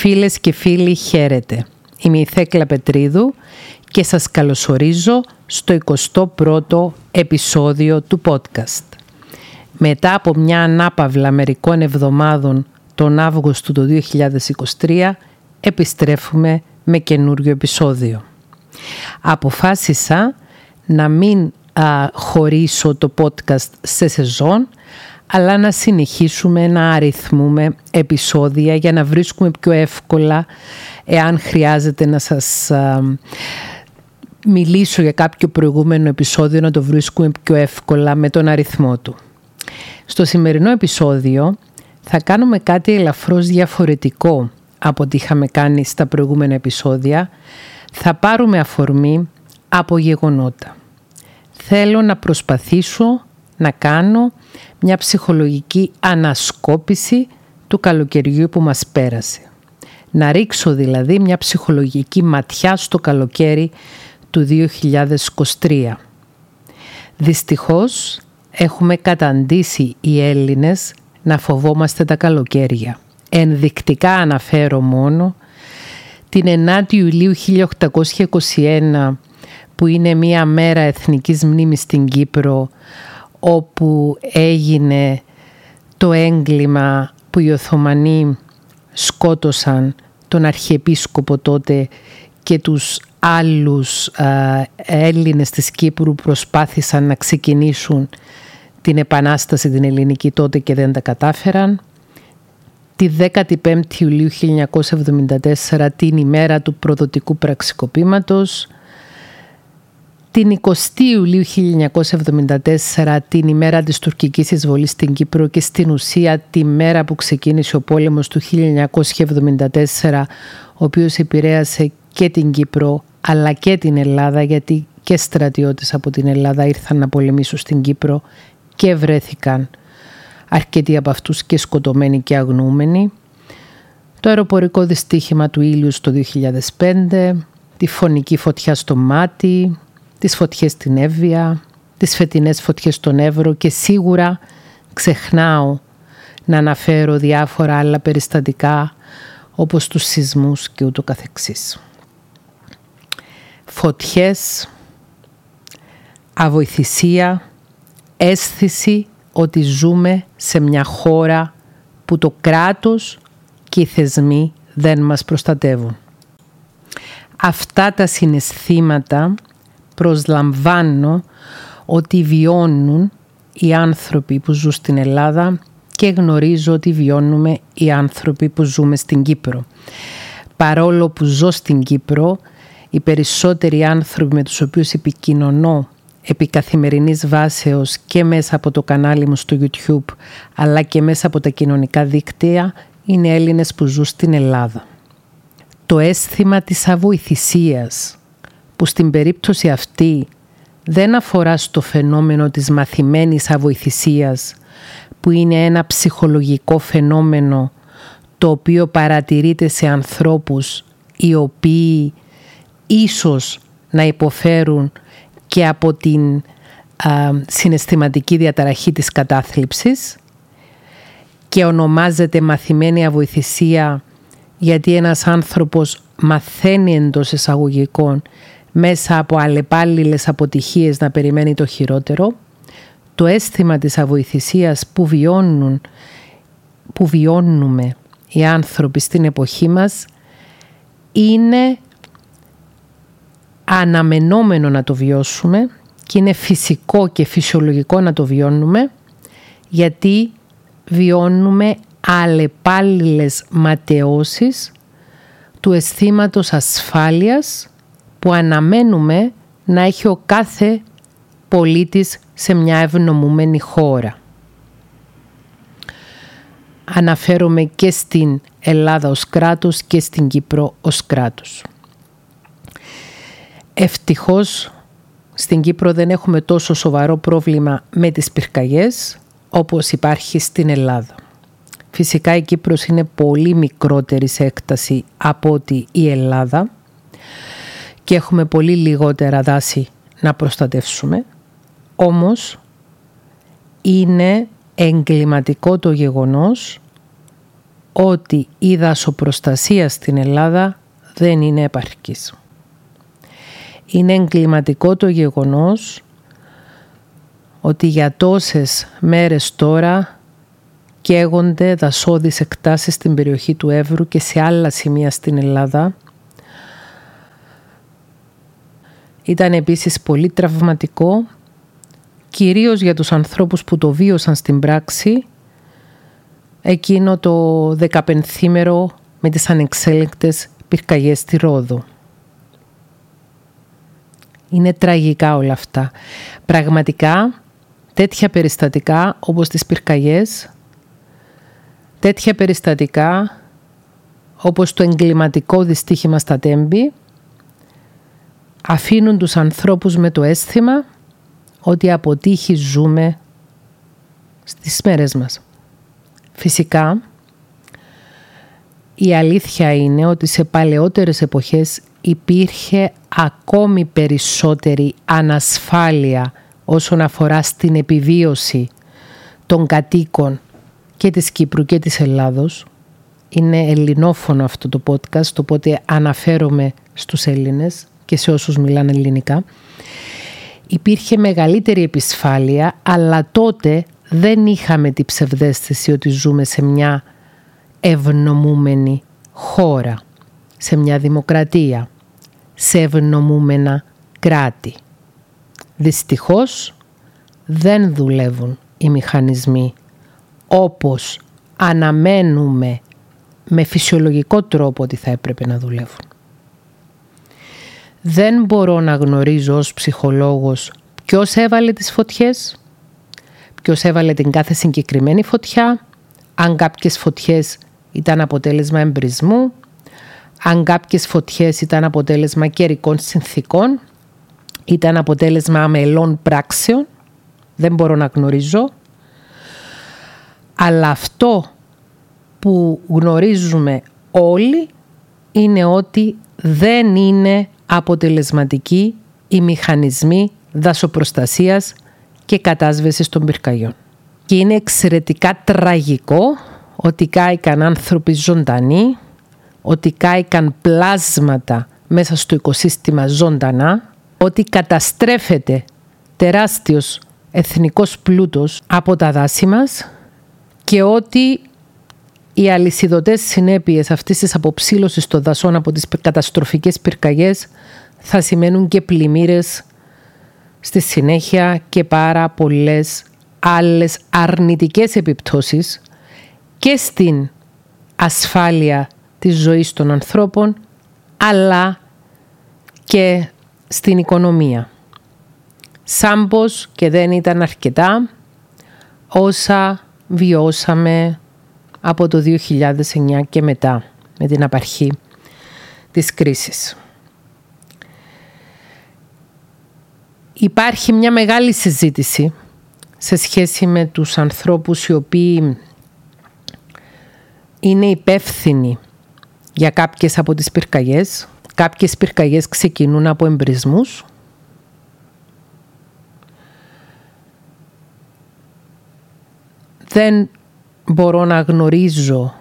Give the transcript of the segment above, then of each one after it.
Φίλες και φίλοι χαίρετε. Είμαι η Θέκλα Πετρίδου και σας καλωσορίζω στο 21ο επεισόδιο του podcast. Μετά από μια ανάπαυλα μερικών εβδομάδων τον Αύγουστο του 2023 επιστρέφουμε με καινούριο επεισόδιο. Αποφάσισα να μην χωρίσω το podcast σε σεζόν αλλά να συνεχίσουμε να αριθμούμε επεισόδια για να βρίσκουμε πιο εύκολα εάν χρειάζεται να σας μιλήσω για κάποιο προηγούμενο επεισόδιο να το βρίσκουμε πιο εύκολα με τον αριθμό του. Στο σημερινό επεισόδιο θα κάνουμε κάτι ελαφρώς διαφορετικό από ό,τι είχαμε κάνει στα προηγούμενα επεισόδια. Θα πάρουμε αφορμή από γεγονότα. Θέλω να προσπαθήσω να κάνω μια ψυχολογική ανασκόπηση του καλοκαιριού που μας πέρασε. Να ρίξω δηλαδή μια ψυχολογική ματιά στο καλοκαίρι του 2023. Δυστυχώς έχουμε καταντήσει οι Έλληνες να φοβόμαστε τα καλοκαίρια. Ενδεικτικά αναφέρω μόνο την 9η Ιουλίου 1821 που είναι μια μέρα εθνικής μνήμης στην Κύπρο όπου έγινε το έγκλημα που οι Οθωμανοί σκότωσαν τον Αρχιεπίσκοπο τότε και τους άλλους α, Έλληνες της Κύπρου προσπάθησαν να ξεκινήσουν την Επανάσταση την ελληνική τότε και δεν τα κατάφεραν. Τη 15η Ιουλίου 1974 την ημέρα του προδοτικού πραξικοπήματος την 20 Ιουλίου 1974, την ημέρα της τουρκικής εισβολής στην Κύπρο και στην ουσία τη μέρα που ξεκίνησε ο πόλεμος του 1974, ο οποίος επηρέασε και την Κύπρο αλλά και την Ελλάδα γιατί και στρατιώτες από την Ελλάδα ήρθαν να πολεμήσουν στην Κύπρο και βρέθηκαν αρκετοί από αυτούς και σκοτωμένοι και αγνούμενοι. Το αεροπορικό δυστύχημα του ήλιους το 2005, τη φωνική φωτιά στο μάτι, τις φωτιές στην Εύβοια, τις φετινές φωτιές στον Εύρο και σίγουρα ξεχνάω να αναφέρω διάφορα άλλα περιστατικά όπως τους σεισμούς και ούτω καθεξής. Φωτιές, αβοηθησία, αίσθηση ότι ζούμε σε μια χώρα που το κράτος και οι θεσμοί δεν μας προστατεύουν. Αυτά τα συναισθήματα προσλαμβάνω ότι βιώνουν οι άνθρωποι που ζουν στην Ελλάδα και γνωρίζω ότι βιώνουμε οι άνθρωποι που ζούμε στην Κύπρο. Παρόλο που ζω στην Κύπρο, οι περισσότεροι άνθρωποι με τους οποίους επικοινωνώ επί καθημερινής βάσεως και μέσα από το κανάλι μου στο YouTube αλλά και μέσα από τα κοινωνικά δίκτυα είναι Έλληνες που ζουν στην Ελλάδα. Το αίσθημα της αβοηθησίας που στην περίπτωση αυτή δεν αφορά στο φαινόμενο της μαθημένης αβοηθησίας που είναι ένα ψυχολογικό φαινόμενο το οποίο παρατηρείται σε ανθρώπους οι οποίοι ίσως να υποφέρουν και από την συναισθηματική διαταραχή της κατάθλιψης και ονομάζεται μαθημένη αβοηθησία γιατί ένας άνθρωπος μαθαίνει εντός εισαγωγικών μέσα από αλλεπάλληλες αποτυχίες να περιμένει το χειρότερο, το αίσθημα της αβοηθησίας που, βιώνουν, που βιώνουμε οι άνθρωποι στην εποχή μας είναι αναμενόμενο να το βιώσουμε και είναι φυσικό και φυσιολογικό να το βιώνουμε γιατί βιώνουμε αλλεπάλληλες ματαιώσεις του αισθήματος ασφάλειας που αναμένουμε να έχει ο κάθε πολίτης σε μια ευνομούμενη χώρα. Αναφέρομαι και στην Ελλάδα ως κράτος και στην Κύπρο ως κράτος. Ευτυχώς στην Κύπρο δεν έχουμε τόσο σοβαρό πρόβλημα με τις πυρκαγιές όπως υπάρχει στην Ελλάδα. Φυσικά η Κύπρος είναι πολύ μικρότερη σε έκταση από ότι η Ελλάδα και έχουμε πολύ λιγότερα δάση να προστατεύσουμε. Όμως είναι εγκληματικό το γεγονός ότι η δασοπροστασία στην Ελλάδα δεν είναι επαρκής. Είναι εγκληματικό το γεγονός ότι για τόσες μέρες τώρα καίγονται δασόδεις εκτάσεις στην περιοχή του Εύρου και σε άλλα σημεία στην Ελλάδα. Ήταν επίσης πολύ τραυματικό, κυρίως για τους ανθρώπους που το βίωσαν στην πράξη, εκείνο το δεκαπενθήμερο με τις ανεξέλεγκτες πυρκαγιές στη Ρόδο. Είναι τραγικά όλα αυτά. Πραγματικά τέτοια περιστατικά όπως τις πυρκαγιές, τέτοια περιστατικά όπως το εγκληματικό δυστύχημα στα Τέμπη, αφήνουν τους ανθρώπους με το αίσθημα ότι αποτύχει ζούμε στις μέρες μας. Φυσικά, η αλήθεια είναι ότι σε παλαιότερες εποχές υπήρχε ακόμη περισσότερη ανασφάλεια όσον αφορά στην επιβίωση των κατοίκων και της Κύπρου και της Ελλάδος. Είναι ελληνόφωνο αυτό το podcast, οπότε αναφέρομαι στους Έλληνες και σε όσους μιλάνε ελληνικά. Υπήρχε μεγαλύτερη επισφάλεια, αλλά τότε δεν είχαμε την ψευδέστηση ότι ζούμε σε μια ευνομούμενη χώρα, σε μια δημοκρατία, σε ευνομούμενα κράτη. Δυστυχώς δεν δουλεύουν οι μηχανισμοί όπως αναμένουμε με φυσιολογικό τρόπο ότι θα έπρεπε να δουλεύουν. Δεν μπορώ να γνωρίζω ως ψυχολόγος ποιος έβαλε τις φωτιές, ποιος έβαλε την κάθε συγκεκριμένη φωτιά, αν κάποιες φωτιές ήταν αποτέλεσμα εμπρισμού, αν κάποιες φωτιές ήταν αποτέλεσμα καιρικών συνθήκων, ήταν αποτέλεσμα αμελών πράξεων, δεν μπορώ να γνωρίζω. Αλλά αυτό που γνωρίζουμε όλοι είναι ότι δεν είναι αποτελεσματικοί οι μηχανισμοί δασοπροστασίας και κατάσβεσης των πυρκαγιών. Και είναι εξαιρετικά τραγικό ότι κάηκαν άνθρωποι ζωντανοί, ότι κάηκαν πλάσματα μέσα στο οικοσύστημα ζωντανά, ότι καταστρέφεται τεράστιος εθνικός πλούτος από τα δάση μας και ότι οι αλυσιδωτές συνέπειες αυτής της αποψήλωσης των δασών από τις καταστροφικές πυρκαγιές θα σημαίνουν και πλημμύρες στη συνέχεια και πάρα πολλές άλλες αρνητικές επιπτώσεις και στην ασφάλεια της ζωής των ανθρώπων αλλά και στην οικονομία. Σάμπος και δεν ήταν αρκετά όσα βιώσαμε από το 2009 και μετά με την απαρχή της κρίσης. Υπάρχει μια μεγάλη συζήτηση σε σχέση με τους ανθρώπους οι οποίοι είναι υπεύθυνοι για κάποιες από τις πυρκαγιές. Κάποιες πυρκαγιές ξεκινούν από εμπρισμούς. Δεν μπορώ να γνωρίζω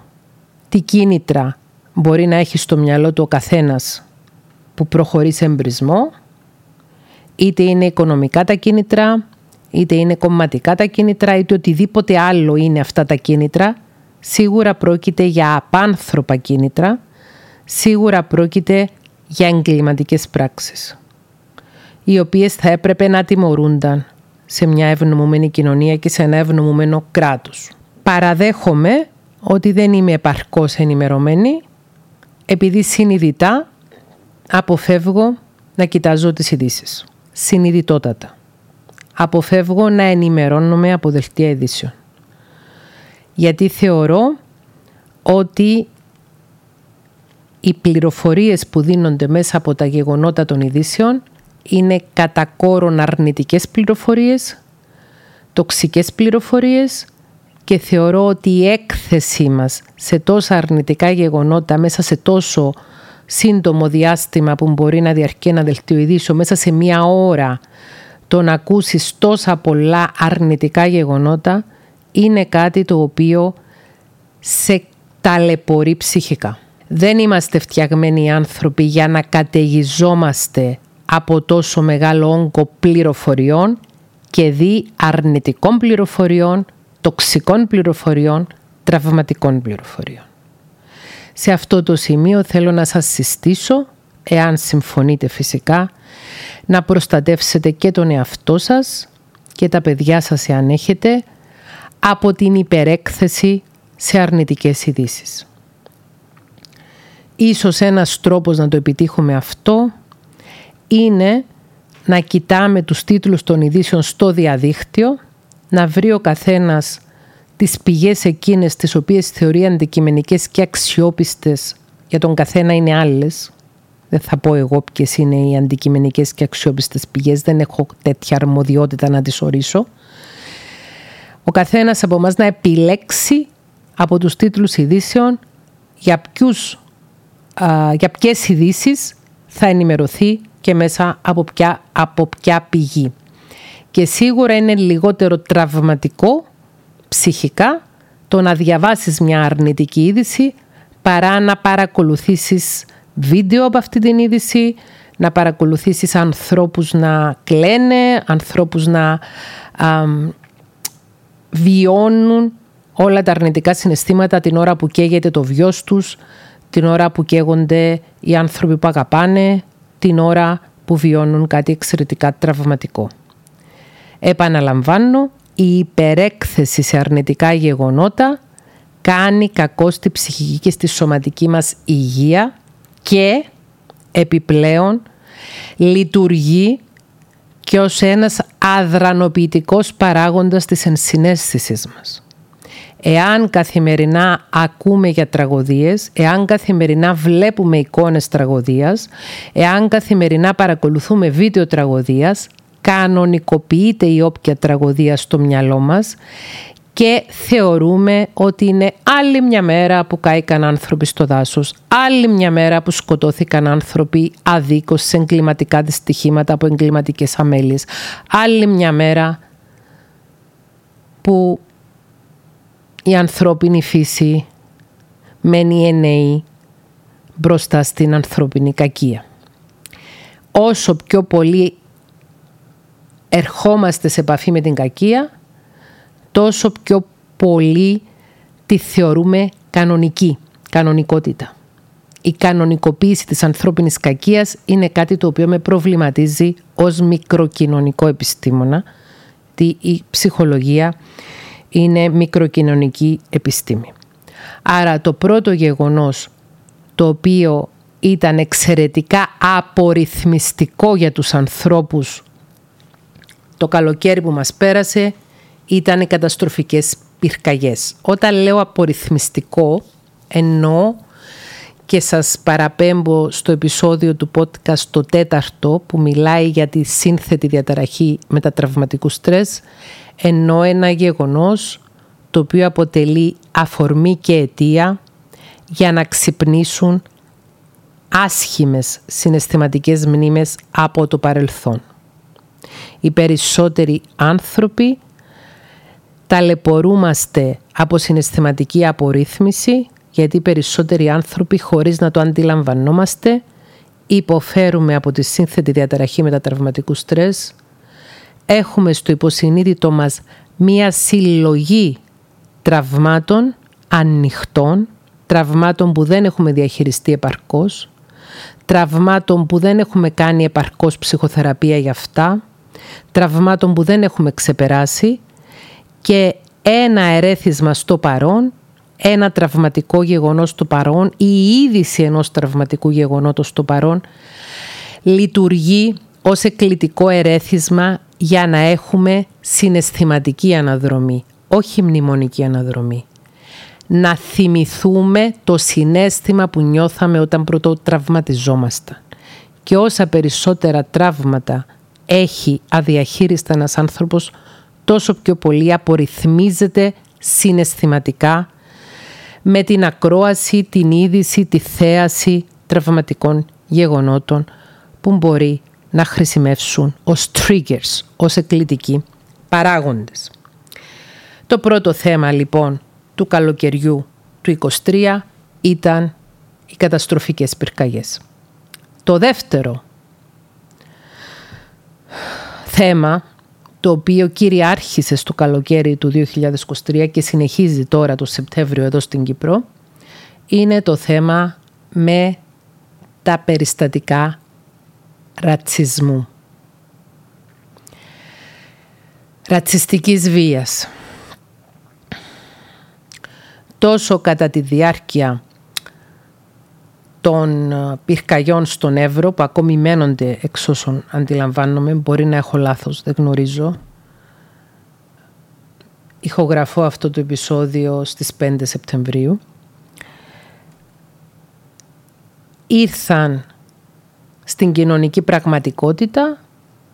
τι κίνητρα μπορεί να έχει στο μυαλό του ο καθένας που προχωρεί σε εμπρισμό. Είτε είναι οικονομικά τα κίνητρα, είτε είναι κομματικά τα κίνητρα, είτε οτιδήποτε άλλο είναι αυτά τα κίνητρα Σίγουρα πρόκειται για απάνθρωπα κίνητρα, σίγουρα πρόκειται για εγκληματικές πράξεις, οι οποίες θα έπρεπε να τιμωρούνταν σε μια ευνομούμενη κοινωνία και σε ένα ευνομούμενο κράτος. Παραδέχομαι ότι δεν είμαι επαρκώς ενημερωμένη, επειδή συνειδητά αποφεύγω να κοιτάζω τις ειδήσει. Συνειδητότατα. Αποφεύγω να ενημερώνομαι από δελτία ειδήσεων γιατί θεωρώ ότι οι πληροφορίες που δίνονται μέσα από τα γεγονότα των ειδήσεων είναι κατά κόρον αρνητικές πληροφορίες, τοξικές πληροφορίες και θεωρώ ότι η έκθεσή μας σε τόσα αρνητικά γεγονότα μέσα σε τόσο σύντομο διάστημα που μπορεί να διαρκεί ένα δελτίο ειδήσεων μέσα σε μία ώρα το να ακούσεις τόσα πολλά αρνητικά γεγονότα είναι κάτι το οποίο σε ταλαιπωρεί ψυχικά. Δεν είμαστε φτιαγμένοι άνθρωποι για να καταιγιζόμαστε από τόσο μεγάλο όγκο πληροφοριών και δι αρνητικών πληροφοριών, τοξικών πληροφοριών, τραυματικών πληροφοριών. Σε αυτό το σημείο θέλω να σας συστήσω, εάν συμφωνείτε φυσικά, να προστατεύσετε και τον εαυτό σας και τα παιδιά σας εάν έχετε από την υπερέκθεση σε αρνητικές ειδήσεις. Ίσως ένας τρόπος να το επιτύχουμε αυτό είναι να κοιτάμε τους τίτλους των ειδήσεων στο διαδίκτυο, να βρει ο καθένας τις πηγές εκείνες τις οποίες θεωρεί αντικειμενικές και αξιόπιστες για τον καθένα είναι άλλες. Δεν θα πω εγώ ποιες είναι οι αντικειμενικές και αξιόπιστες πηγές, δεν έχω τέτοια αρμοδιότητα να τις ορίσω. Ο καθένας από εμάς να επιλέξει από τους τίτλους ειδήσεων για, ποιους, α, για ποιες ειδήσεις θα ενημερωθεί και μέσα από ποια, από ποια πηγή. Και σίγουρα είναι λιγότερο τραυματικό ψυχικά το να διαβάσεις μια αρνητική είδηση παρά να παρακολουθήσεις βίντεο από αυτή την είδηση, να παρακολουθήσεις ανθρώπους να κλαίνε, ανθρώπους να βιώνουν όλα τα αρνητικά συναισθήματα την ώρα που καίγεται το βιός τους, την ώρα που καίγονται οι άνθρωποι που αγαπάνε, την ώρα που βιώνουν κάτι εξαιρετικά τραυματικό. Επαναλαμβάνω, η υπερέκθεση σε αρνητικά γεγονότα κάνει κακό στη ψυχική και στη σωματική μας υγεία και επιπλέον λειτουργεί και ως ένας αδρανοποιητικός παράγοντας της ενσυναίσθησης μας. Εάν καθημερινά ακούμε για τραγωδίες, εάν καθημερινά βλέπουμε εικόνες τραγωδίας, εάν καθημερινά παρακολουθούμε βίντεο τραγωδίας, κανονικοποιείται η όποια τραγωδία στο μυαλό μας και θεωρούμε ότι είναι άλλη μια μέρα που κάηκαν άνθρωποι στο δάσος, άλλη μια μέρα που σκοτώθηκαν άνθρωποι αδίκως σε εγκληματικά δυστυχήματα από εγκληματικές αμέλειες, άλλη μια μέρα που η ανθρώπινη φύση μένει εννέη μπροστά στην ανθρώπινη κακία. Όσο πιο πολύ ερχόμαστε σε επαφή με την κακία, τόσο πιο πολύ τη θεωρούμε κανονική, κανονικότητα. Η κανονικοποίηση της ανθρώπινης κακίας είναι κάτι το οποίο με προβληματίζει ως μικροκοινωνικό επιστήμονα. Η ψυχολογία είναι μικροκοινωνική επιστήμη. Άρα το πρώτο γεγονός το οποίο ήταν εξαιρετικά απορριθμιστικό για τους ανθρώπους το καλοκαίρι που μας πέρασε ήταν οι καταστροφικές πυρκαγιές. Όταν λέω απορριθμιστικό εννοώ και σας παραπέμπω στο επεισόδιο του podcast το τέταρτο που μιλάει για τη σύνθετη διαταραχή μετατραυματικού στρες ενώ ένα γεγονός το οποίο αποτελεί αφορμή και αιτία για να ξυπνήσουν άσχημες συναισθηματικές μνήμες από το παρελθόν. Οι περισσότεροι άνθρωποι ταλαιπωρούμαστε από συναισθηματική απορρίθμιση γιατί οι περισσότεροι άνθρωποι χωρίς να το αντιλαμβανόμαστε υποφέρουμε από τη σύνθετη διαταραχή μετατραυματικού στρες. Έχουμε στο υποσυνείδητο μας μία συλλογή τραυμάτων ανοιχτών, τραυμάτων που δεν έχουμε διαχειριστεί επαρκώς, τραυμάτων που δεν έχουμε κάνει επαρκώς ψυχοθεραπεία για αυτά, τραυμάτων που δεν έχουμε ξεπεράσει και ένα ερέθισμα στο παρόν, ένα τραυματικό γεγονός στο παρόν ή η είδηση ενός τραυματικού γεγονότος στο παρόν λειτουργεί ως εκκλητικό ερέθισμα για να έχουμε συναισθηματική αναδρομή, όχι μνημονική αναδρομή. Να θυμηθούμε το συνέστημα που νιώθαμε όταν πρώτο τραυματιζόμασταν. Και όσα περισσότερα τραύματα έχει αδιαχείριστα ένας άνθρωπος, τόσο πιο πολύ απορριθμίζεται συναισθηματικά με την ακρόαση, την είδηση, τη θέαση τραυματικών γεγονότων που μπορεί να χρησιμεύσουν ως triggers, ως εκκλητικοί παράγοντες. Το πρώτο θέμα λοιπόν του καλοκαιριού του του 23 ήταν οι καταστροφικές πυρκαγιές. Το δεύτερο θέμα το οποίο κυριάρχησε στο καλοκαίρι του 2023 και συνεχίζει τώρα το Σεπτέμβριο εδώ στην Κύπρο είναι το θέμα με τα περιστατικά ρατσισμού. Ρατσιστικής βίας. Τόσο κατά τη διάρκεια των πυρκαγιών στον Εύρο που ακόμη μένονται εξ όσων αντιλαμβάνομαι, μπορεί να έχω λάθος, δεν γνωρίζω. Ηχογραφώ αυτό το επεισόδιο στις 5 Σεπτεμβρίου. Ήρθαν στην κοινωνική πραγματικότητα,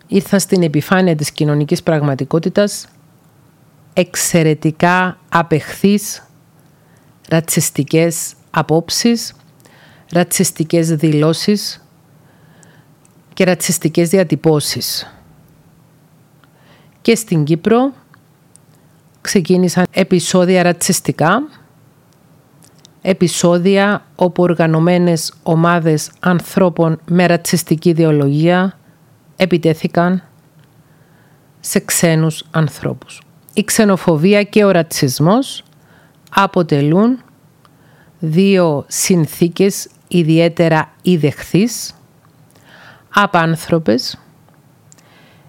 ήρθαν στην επιφάνεια της κοινωνικής πραγματικότητας εξαιρετικά απεχθείς ρατσιστικές απόψεις, ρατσιστικές δηλώσεις και ρατσιστικές διατυπώσεις. Και στην Κύπρο ξεκίνησαν επεισόδια ρατσιστικά, επεισόδια όπου οργανωμένες ομάδες ανθρώπων με ρατσιστική ιδεολογία επιτέθηκαν σε ξένους ανθρώπους. Η ξενοφοβία και ο ρατσισμός αποτελούν δύο συνθήκες ιδιαίτερα ιδεχθείς, απάνθρωπες,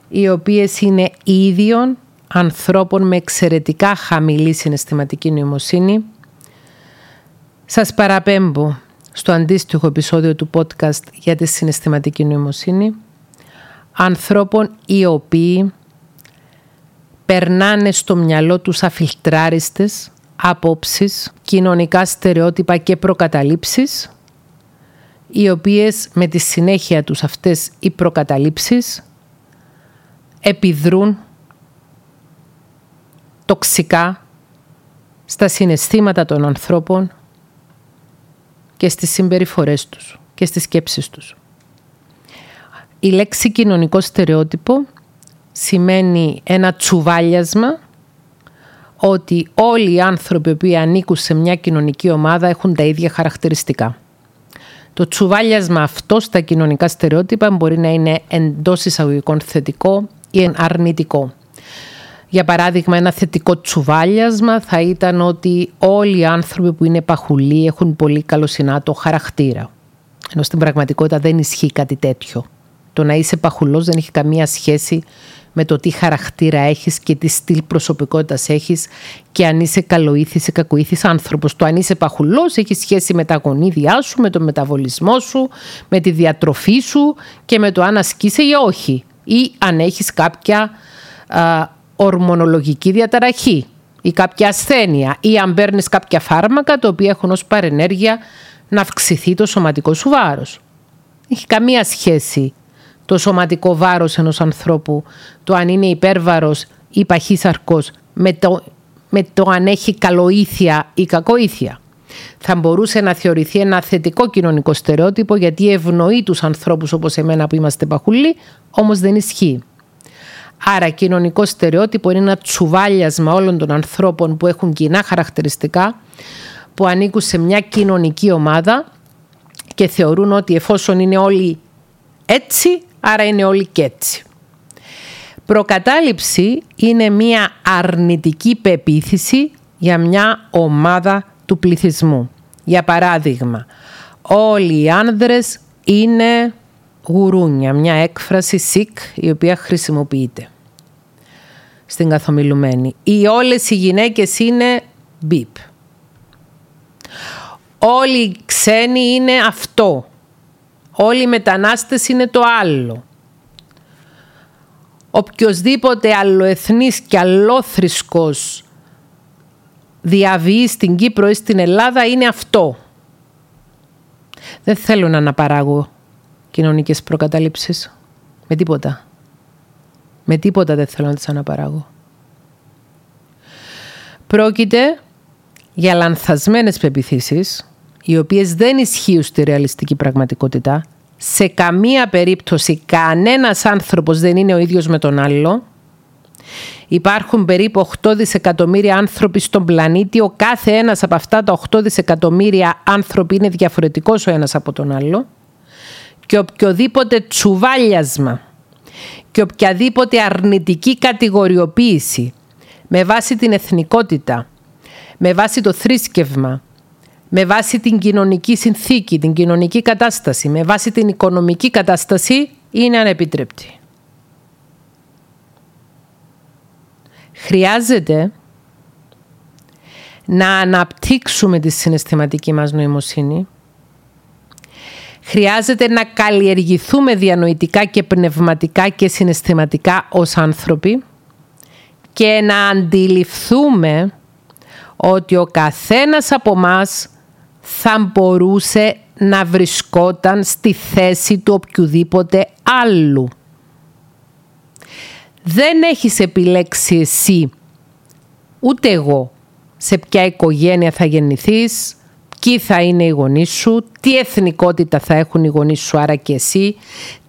οι οποίες είναι ίδιων ανθρώπων με εξαιρετικά χαμηλή συναισθηματική νοημοσύνη. Σας παραπέμπω στο αντίστοιχο επεισόδιο του podcast για τη συναισθηματική νοημοσύνη ανθρώπων οι οποίοι περνάνε στο μυαλό τους αφιλτράριστες απόψεις, κοινωνικά στερεότυπα και προκαταλήψεις οι οποίες με τη συνέχεια τους αυτές οι προκαταλήψεις επιδρούν τοξικά στα συναισθήματα των ανθρώπων και στις συμπεριφορές τους και στις σκέψεις τους. Η λέξη κοινωνικό στερεότυπο σημαίνει ένα τσουβάλιασμα ότι όλοι οι άνθρωποι που ανήκουν σε μια κοινωνική ομάδα έχουν τα ίδια χαρακτηριστικά. Το τσουβάλιασμα αυτό στα κοινωνικά στερεότυπα μπορεί να είναι εντός εισαγωγικών θετικό ή αρνητικό. Για παράδειγμα, ένα θετικό τσουβάλιασμα θα ήταν ότι όλοι οι άνθρωποι που είναι παχουλοί έχουν πολύ καλοσυνάτο χαρακτήρα. Ενώ στην πραγματικότητα δεν ισχύει κάτι τέτοιο. Το να είσαι παχουλός δεν έχει καμία σχέση με το τι χαρακτήρα έχεις και τι στυλ προσωπικότητας έχεις και αν είσαι καλοήθης ή κακοήθης άνθρωπος. Το αν είσαι παχουλός έχει σχέση με τα γονίδια σου, με τον μεταβολισμό σου, με τη διατροφή σου και με το αν ασκείσαι ή όχι. Ή αν έχεις κάποια α, ορμονολογική διαταραχή ή κάποια ασθένεια ή αν παίρνεις κάποια φάρμακα τα οποία έχουν ως παρενέργεια να αυξηθεί το σωματικό σου βάρος. Έχει καμία σχέση το σωματικό βάρος ενός ανθρώπου, το αν είναι υπέρβαρος ή παχύσαρκος, με το, με το αν έχει καλοήθεια ή κακοήθεια. Θα μπορούσε να θεωρηθεί ένα θετικό κοινωνικό στερεότυπο γιατί ευνοεί τους ανθρώπους όπως εμένα που είμαστε παχουλοί, όμως δεν ισχύει. Άρα κοινωνικό στερεότυπο είναι ένα τσουβάλιασμα όλων των ανθρώπων που έχουν κοινά χαρακτηριστικά, που ανήκουν σε μια κοινωνική ομάδα και θεωρούν ότι εφόσον είναι όλοι έτσι, άρα είναι όλοι και έτσι. Προκατάληψη είναι μια αρνητική πεποίθηση για μια ομάδα του πληθυσμού. Για παράδειγμα, όλοι οι άνδρες είναι γουρούνια, μια έκφραση σικ η οποία χρησιμοποιείται στην καθομιλουμένη. Ή όλες οι γυναίκες είναι μπιπ. Όλοι οι ξένοι είναι αυτό. Όλοι οι μετανάστες είναι το άλλο. Οποιοςδήποτε αλλοεθνής και αλλόθρησκος διαβεί στην Κύπρο ή στην Ελλάδα είναι αυτό. Δεν θέλω να αναπαράγω κοινωνικές προκαταλήψεις. Με τίποτα. Με τίποτα δεν θέλω να τις αναπαράγω. Πρόκειται για λανθασμένες πεπιθήσεις οι οποίες δεν ισχύουν στη ρεαλιστική πραγματικότητα. Σε καμία περίπτωση κανένας άνθρωπος δεν είναι ο ίδιος με τον άλλο Υπάρχουν περίπου 8 δισεκατομμύρια άνθρωποι στον πλανήτη. Ο κάθε ένας από αυτά τα 8 δισεκατομμύρια άνθρωποι είναι διαφορετικός ο ένας από τον άλλο. Και οποιοδήποτε τσουβάλιασμα και οποιαδήποτε αρνητική κατηγοριοποίηση με βάση την εθνικότητα, με βάση το θρήσκευμα, με βάση την κοινωνική συνθήκη, την κοινωνική κατάσταση, με βάση την οικονομική κατάσταση είναι ανεπίτρεπτη. Χρειάζεται να αναπτύξουμε τη συναισθηματική μας νοημοσύνη. Χρειάζεται να καλλιεργηθούμε διανοητικά και πνευματικά και συναισθηματικά ως άνθρωποι και να αντιληφθούμε ότι ο καθένας από μας θα μπορούσε να βρισκόταν στη θέση του οποιοδήποτε άλλου. Δεν έχεις επιλέξει εσύ, ούτε εγώ, σε ποια οικογένεια θα γεννηθείς, ποιοι θα είναι οι γονείς σου, τι εθνικότητα θα έχουν οι γονείς σου, άρα και εσύ,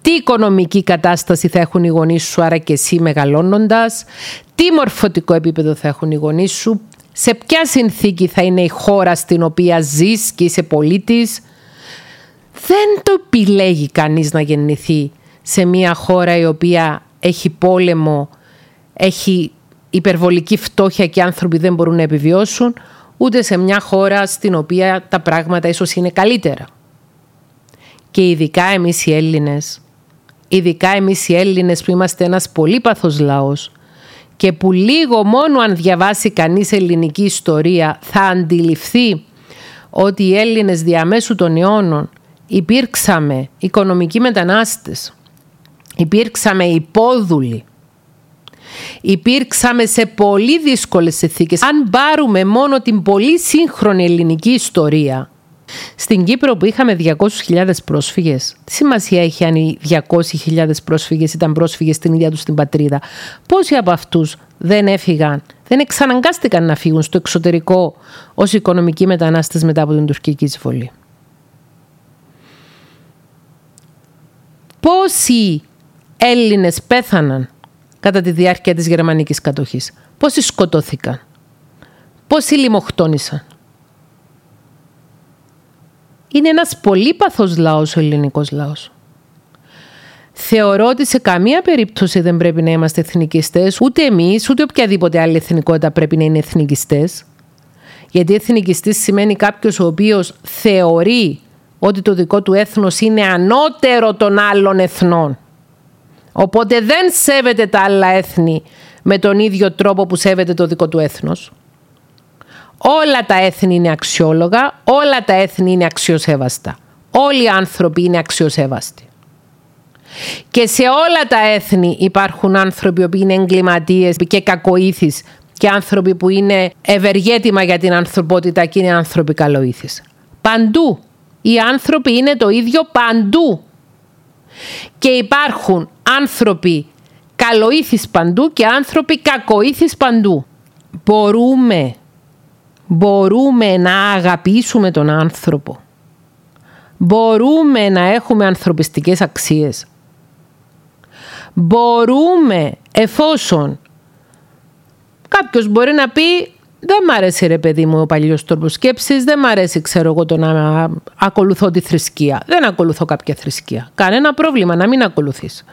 τι οικονομική κατάσταση θα έχουν οι γονείς σου, άρα και εσύ μεγαλώνοντας, τι μορφωτικό επίπεδο θα έχουν οι γονείς σου, σε ποια συνθήκη θα είναι η χώρα στην οποία ζεις και είσαι πολίτης; Δεν το επιλέγει κανείς να γεννηθεί σε μια χώρα η οποία έχει πόλεμο, έχει υπερβολική φτώχεια και άνθρωποι δεν μπορούν να επιβιώσουν, ούτε σε μια χώρα στην οποία τα πράγματα ίσως είναι καλύτερα. Και ειδικά εμείς οι Έλληνες, ειδικά εμείς οι Έλληνες που είμαστε ένας πολύπαθος λαός, και που λίγο μόνο αν διαβάσει κανείς ελληνική ιστορία θα αντιληφθεί ότι οι Έλληνες διαμέσου των αιώνων υπήρξαμε οικονομικοί μετανάστες, υπήρξαμε υπόδουλοι, υπήρξαμε σε πολύ δύσκολες συνθήκες. Αν πάρουμε μόνο την πολύ σύγχρονη ελληνική ιστορία, στην Κύπρο που είχαμε 200.000 πρόσφυγες, τι σημασία έχει αν οι 200.000 πρόσφυγες ήταν πρόσφυγες στην ίδια τους την πατρίδα; Πόσοι από αυτούς δεν έφυγαν, δεν εξαναγκάστηκαν να φύγουν στο εξωτερικό ως οικονομικοί μετανάστες μετά από την τουρκική εισβολή; Πόσοι Έλληνες πέθαναν κατά τη διάρκεια της γερμανικής κατοχής; Πόσοι σκοτώθηκαν; Πόσοι λιμοκτόνησαν είναι ένας πολύπαθος λαός ο ελληνικός λαός. Θεωρώ ότι σε καμία περίπτωση δεν πρέπει να είμαστε εθνικιστές, ούτε εμείς, ούτε οποιαδήποτε άλλη εθνικότητα πρέπει να είναι εθνικιστές. Γιατί εθνικιστής σημαίνει κάποιος ο οποίος θεωρεί ότι το δικό του έθνος είναι ανώτερο των άλλων εθνών. Οπότε δεν σέβεται τα άλλα έθνη με τον ίδιο τρόπο που σέβεται το δικό του έθνος. Όλα τα έθνη είναι αξιόλογα, όλα τα έθνη είναι αξιοσέβαστα. Όλοι οι άνθρωποι είναι αξιοσέβαστοι. Και σε όλα τα έθνη υπάρχουν άνθρωποι που είναι εγκληματίες και κακοήθεις και άνθρωποι που είναι ευεργέτημα για την ανθρωπότητα και είναι άνθρωποι καλοήθεις. Παντού. Οι άνθρωποι είναι το ίδιο παντού. Και υπάρχουν άνθρωποι καλοήθεις παντού και άνθρωποι κακοήθεις παντού. Μπορούμε μπορούμε να αγαπήσουμε τον άνθρωπο. Μπορούμε να έχουμε ανθρωπιστικές αξίες. Μπορούμε εφόσον κάποιος μπορεί να πει δεν μ' αρέσει ρε παιδί μου ο παλιός τρόπος σκέψης. Δεν μ' αρέσει, ξέρω εγώ, το να ακολουθώ τη θρησκεία. Δεν ακολουθώ κάποια θρησκεία. Κανένα πρόβλημα να μην ακολουθείς.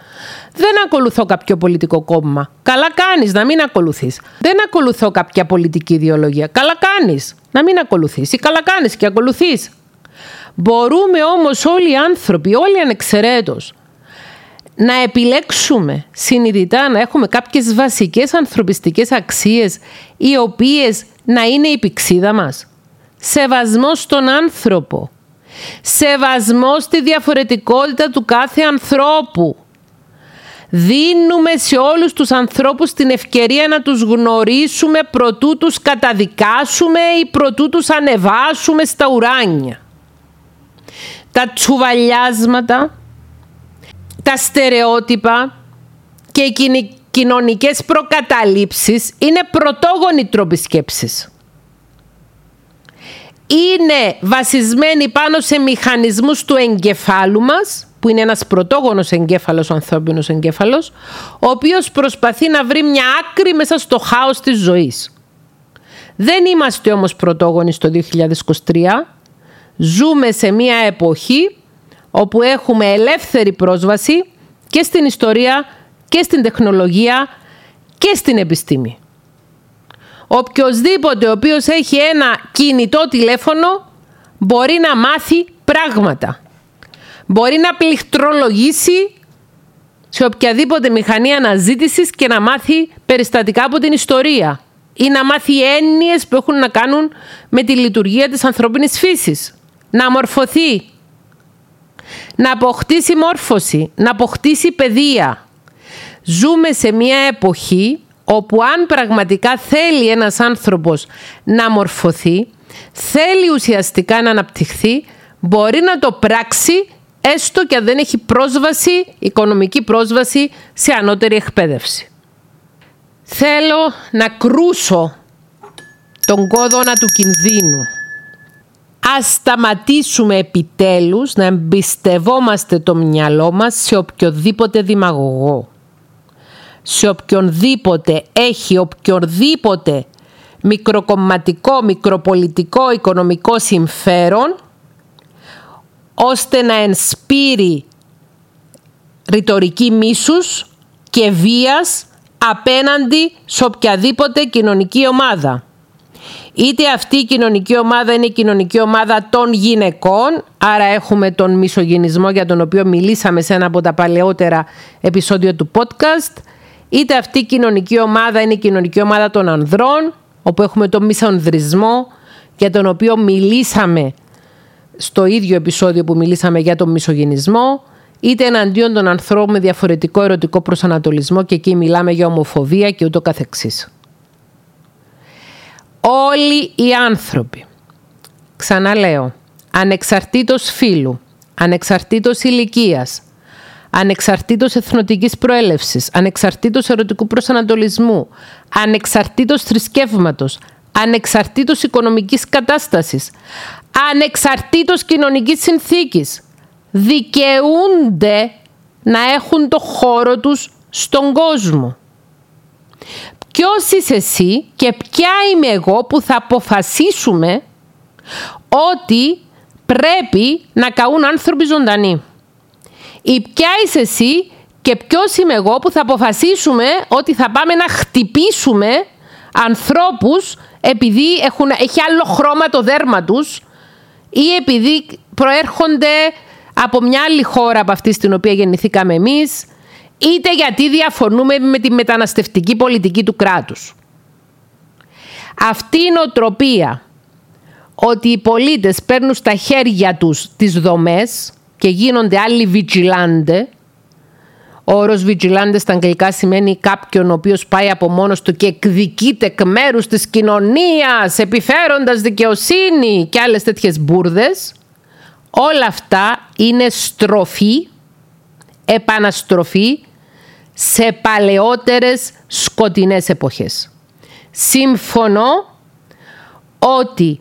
Δεν ακολουθώ κάποιο πολιτικό κόμμα. Καλά κάνεις να μην ακολουθείς. Δεν ακολουθώ κάποια πολιτική ιδεολογία. Καλά κάνεις να μην ακολουθείς. Ή καλά κάνεις και ακολουθείς. Μπορούμε όμως όλοι οι άνθρωποι, όλοι ανεξαιρέτως, να επιλέξουμε συνειδητά να έχουμε κάποιες βασικές ανθρωπιστικές αξίες οι οποίες να είναι η πηξίδα μας. Σεβασμό στον άνθρωπο. Σεβασμό στη διαφορετικότητα του κάθε ανθρώπου. Δίνουμε σε όλους τους ανθρώπους την ευκαιρία να τους γνωρίσουμε προτού τους καταδικάσουμε ή προτού τους ανεβάσουμε στα ουράνια. Τα τσουβαλιάσματα τα στερεότυπα και οι κοινωνικές προκαταλήψεις είναι πρωτόγονοι τρόποι σκέψης. Είναι βασισμένοι πάνω σε μηχανισμούς του εγκεφάλου μας που είναι ένας πρωτόγονος εγκέφαλος, ο ανθρώπινος εγκέφαλος, ο οποίος προσπαθεί να βρει μια άκρη μέσα στο χάος της ζωής. Δεν είμαστε όμως πρωτόγονοι στο 2023. Ζούμε σε μια εποχή όπου έχουμε ελεύθερη πρόσβαση και στην ιστορία και στην τεχνολογία και στην επιστήμη. Οποιοςδήποτε ο οποίος έχει ένα κινητό τηλέφωνο μπορεί να μάθει πράγματα. Μπορεί να πληκτρολογήσει σε οποιαδήποτε μηχανή αναζήτησης και να μάθει περιστατικά από την ιστορία ή να μάθει έννοιες που έχουν να κάνουν με τη λειτουργία της ανθρώπινης φύσης. Να μορφωθεί, να αποκτήσει μόρφωση, να αποκτήσει παιδεία. Ζούμε σε μια εποχή όπου αν πραγματικά θέλει ένας άνθρωπος να μορφωθεί, θέλει ουσιαστικά να αναπτυχθεί, μπορεί να το πράξει έστω και αν δεν έχει πρόσβαση, οικονομική πρόσβαση σε ανώτερη εκπαίδευση. Θέλω να κρούσω τον κόδωνα του κινδύνου. Ας σταματήσουμε επιτέλους να εμπιστευόμαστε το μυαλό μας σε οποιοδήποτε δημαγωγό. Σε οποιονδήποτε έχει οποιοδήποτε μικροκομματικό, μικροπολιτικό, οικονομικό συμφέρον ώστε να ενσπείρει ρητορική μίσους και βίας απέναντι σε οποιαδήποτε κοινωνική ομάδα. Είτε αυτή η κοινωνική ομάδα είναι η κοινωνική ομάδα των γυναικών, άρα έχουμε τον μισογενισμό για τον οποίο μιλήσαμε σε ένα από τα παλαιότερα επεισόδια του podcast, είτε αυτή η κοινωνική ομάδα είναι η κοινωνική ομάδα των ανδρών, όπου έχουμε τον μισονδρισμό, για τον οποίο μιλήσαμε στο ίδιο επεισόδιο που μιλήσαμε για τον μισογενισμό, είτε εναντίον των ανθρώπων με διαφορετικό ερωτικό προσανατολισμό και εκεί μιλάμε για ομοφοβία και ούτω καθεξής. Όλοι οι άνθρωποι, ξαναλέω, ανεξαρτήτως φύλου, ανεξαρτήτως ηλικίας, ανεξαρτήτως εθνοτικής προέλευσης, ανεξαρτήτως ερωτικού προσανατολισμού, ανεξαρτήτως θρησκεύματος, ανεξαρτήτως οικονομικής κατάστασης, ανεξαρτήτως κοινωνικής συνθήκης, δικαιούνται να έχουν το χώρο τους στον κόσμο. Ποιος είσαι εσύ και ποια είμαι εγώ που θα αποφασίσουμε ότι πρέπει να καούν άνθρωποι ζωντανοί. Ή ποια είσαι εσύ και ποιος είμαι εγώ που θα αποφασίσουμε ότι θα πάμε να χτυπήσουμε ανθρώπους επειδή έχουν, έχει άλλο χρώμα το δέρμα τους ή επειδή προέρχονται από μια άλλη χώρα από αυτή στην οποία γεννηθήκαμε εμείς, είτε γιατί διαφωνούμε με τη μεταναστευτική πολιτική του κράτους. Αυτή η νοοτροπία ότι οι πολίτες παίρνουν στα χέρια τους τις δομές και γίνονται άλλοι vigilante, ο όρος vigilante στα αγγλικά σημαίνει κάποιον ο οποίος πάει από μόνος του και εκδικείται εκ μέρους της κοινωνίας επιφέροντας δικαιοσύνη και άλλες τέτοιες μπουρδες. Όλα αυτά είναι στροφή, επαναστροφή σε παλαιότερες σκοτεινές εποχές. Σύμφωνο ότι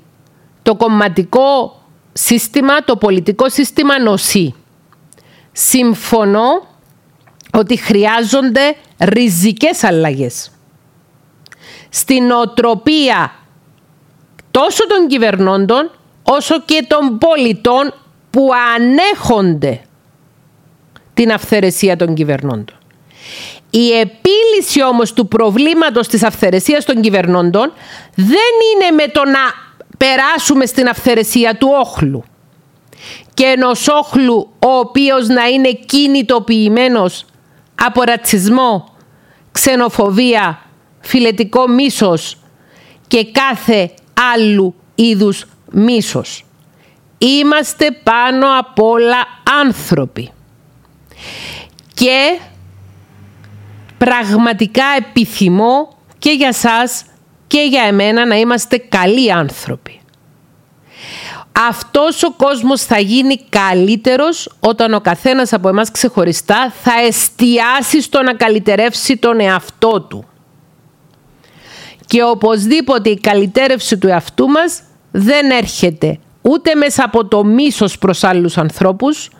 το κομματικό σύστημα, το πολιτικό σύστημα νοσεί. Συμφωνώ ότι χρειάζονται ριζικές αλλαγές. Στην οτροπία τόσο των κυβερνώντων όσο και των πολιτών που ανέχονται την αυθαιρεσία των κυβερνώντων. Η επίλυση όμως του προβλήματος της αυθαιρεσίας των κυβερνώντων δεν είναι με το να περάσουμε στην αυθαιρεσία του όχλου και ενός όχλου ο οποίος να είναι κινητοποιημένος από ρατσισμό, ξενοφοβία, φιλετικό μίσος και κάθε άλλου είδους μίσος. Είμαστε πάνω απ' όλα άνθρωποι. Και πραγματικά επιθυμώ και για σας και για εμένα να είμαστε καλοί άνθρωποι. Αυτός ο κόσμος θα γίνει καλύτερος όταν ο καθένας από εμάς ξεχωριστά θα εστιάσει στο να καλυτερεύσει τον εαυτό του. Και οπωσδήποτε η καλυτέρευση του εαυτού μας δεν έρχεται ούτε μέσα από το μίσος προς άλλους ανθρώπους,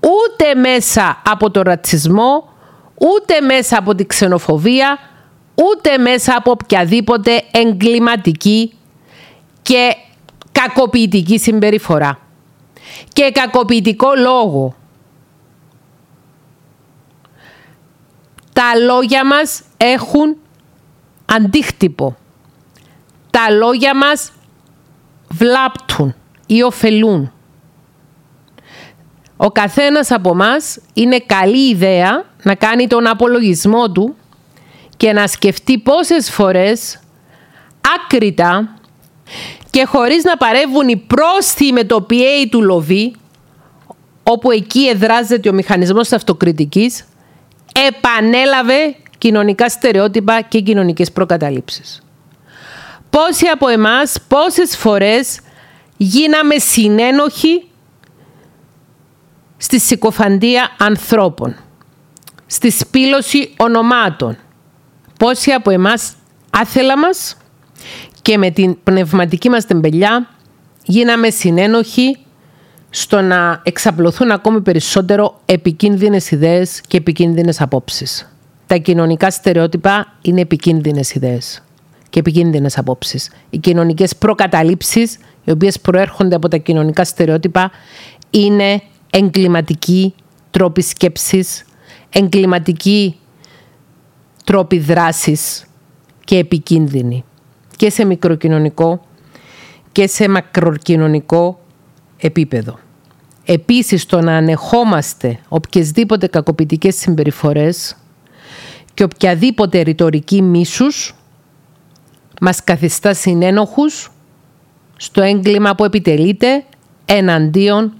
ούτε μέσα από το ρατσισμό, ούτε μέσα από τη ξενοφοβία, ούτε μέσα από οποιαδήποτε εγκληματική και κακοποιητική συμπεριφορά και κακοποιητικό λόγο. Τα λόγια μας έχουν αντίχτυπο. Τα λόγια μας βλάπτουν ή ωφελούν. Ο καθένας από μας είναι καλή ιδέα να κάνει τον απολογισμό του και να σκεφτεί πόσες φορές άκρητα και χωρίς να παρεύουν οι πρόστιμοι με το PA του λοβί, όπου εκεί εδράζεται ο μηχανισμός αυτοκριτικής, επανέλαβε κοινωνικά στερεότυπα και κοινωνικές προκαταλήψεις. Πόσοι από εμάς, πόσες φορές γίναμε συνένοχοι στη συκοφαντία ανθρώπων, στη σπήλωση ονομάτων. Πόσοι από εμάς άθελα μας και με την πνευματική μας τεμπελιά γίναμε συνένοχοι στο να εξαπλωθούν ακόμη περισσότερο επικίνδυνες ιδέες και επικίνδυνες απόψεις. Τα κοινωνικά στερεότυπα είναι επικίνδυνες ιδέες και επικίνδυνες απόψεις. Οι κοινωνικές προκαταλήψεις, οι οποίες προέρχονται από τα κοινωνικά στερεότυπα, είναι εγκληματικοί τρόποι σκέψης, εγκληματικοί τρόποι δράσης και επικίνδυνοι και σε μικροκοινωνικό και σε μακροκοινωνικό επίπεδο. Επίσης το να ανεχόμαστε οποιασδήποτε κακοποιητικές συμπεριφορές και οποιαδήποτε ρητορική μίσους μας καθιστά συνένοχους στο έγκλημα που επιτελείται εναντίον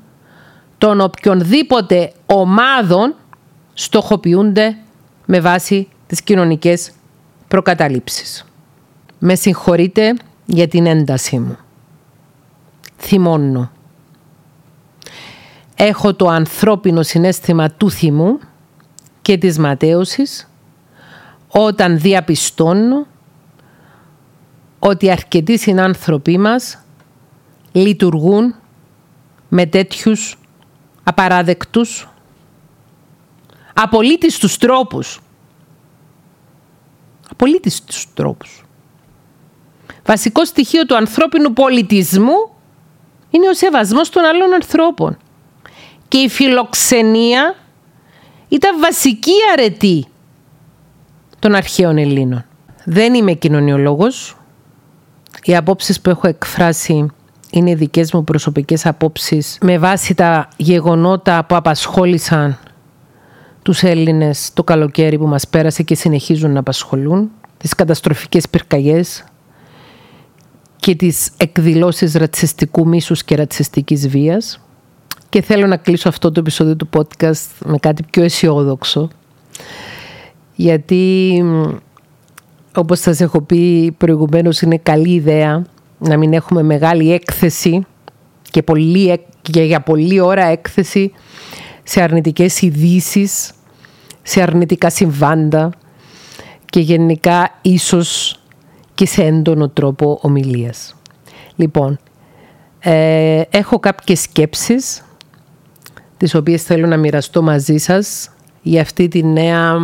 των οποιονδήποτε ομάδων στοχοποιούνται με βάση τις κοινωνικές προκαταλήψεις. Με συγχωρείτε για την ένταση μου. Θυμώνω. Έχω το ανθρώπινο συνέστημα του θυμού και της ματέωσης όταν διαπιστώνω ότι αρκετοί συνάνθρωποι μας λειτουργούν με τέτοιους απαράδεκτους απολύτιστους τρόπους. Απολύτιστους τρόπους. Βασικό στοιχείο του ανθρώπινου πολιτισμού είναι ο σεβασμός των άλλων ανθρώπων. Και η φιλοξενία ήταν βασική αρετή των αρχαίων Ελλήνων. Δεν είμαι κοινωνιολόγος. Οι απόψεις που έχω εκφράσει είναι δικές μου προσωπικές απόψεις με βάση τα γεγονότα που απασχόλησαν τους Έλληνες το καλοκαίρι που μας πέρασε και συνεχίζουν να απασχολούν, τις καταστροφικές πυρκαγιές και τις εκδηλώσεις ρατσιστικού μίσους και ρατσιστικής βίας. Και θέλω να κλείσω αυτό το επεισόδιο του podcast με κάτι πιο αισιόδοξο. Γιατί, όπως σας έχω πει προηγουμένως, είναι καλή ιδέα να μην έχουμε μεγάλη έκθεση και, πολύ, και για πολλή ώρα έκθεση σε αρνητικές ειδήσεις, σε αρνητικά συμβάντα και γενικά ίσως και σε έντονο τρόπο ομιλίας. Λοιπόν, ε, έχω κάποιες σκέψεις τις οποίες θέλω να μοιραστώ μαζί σας για αυτή τη νέα,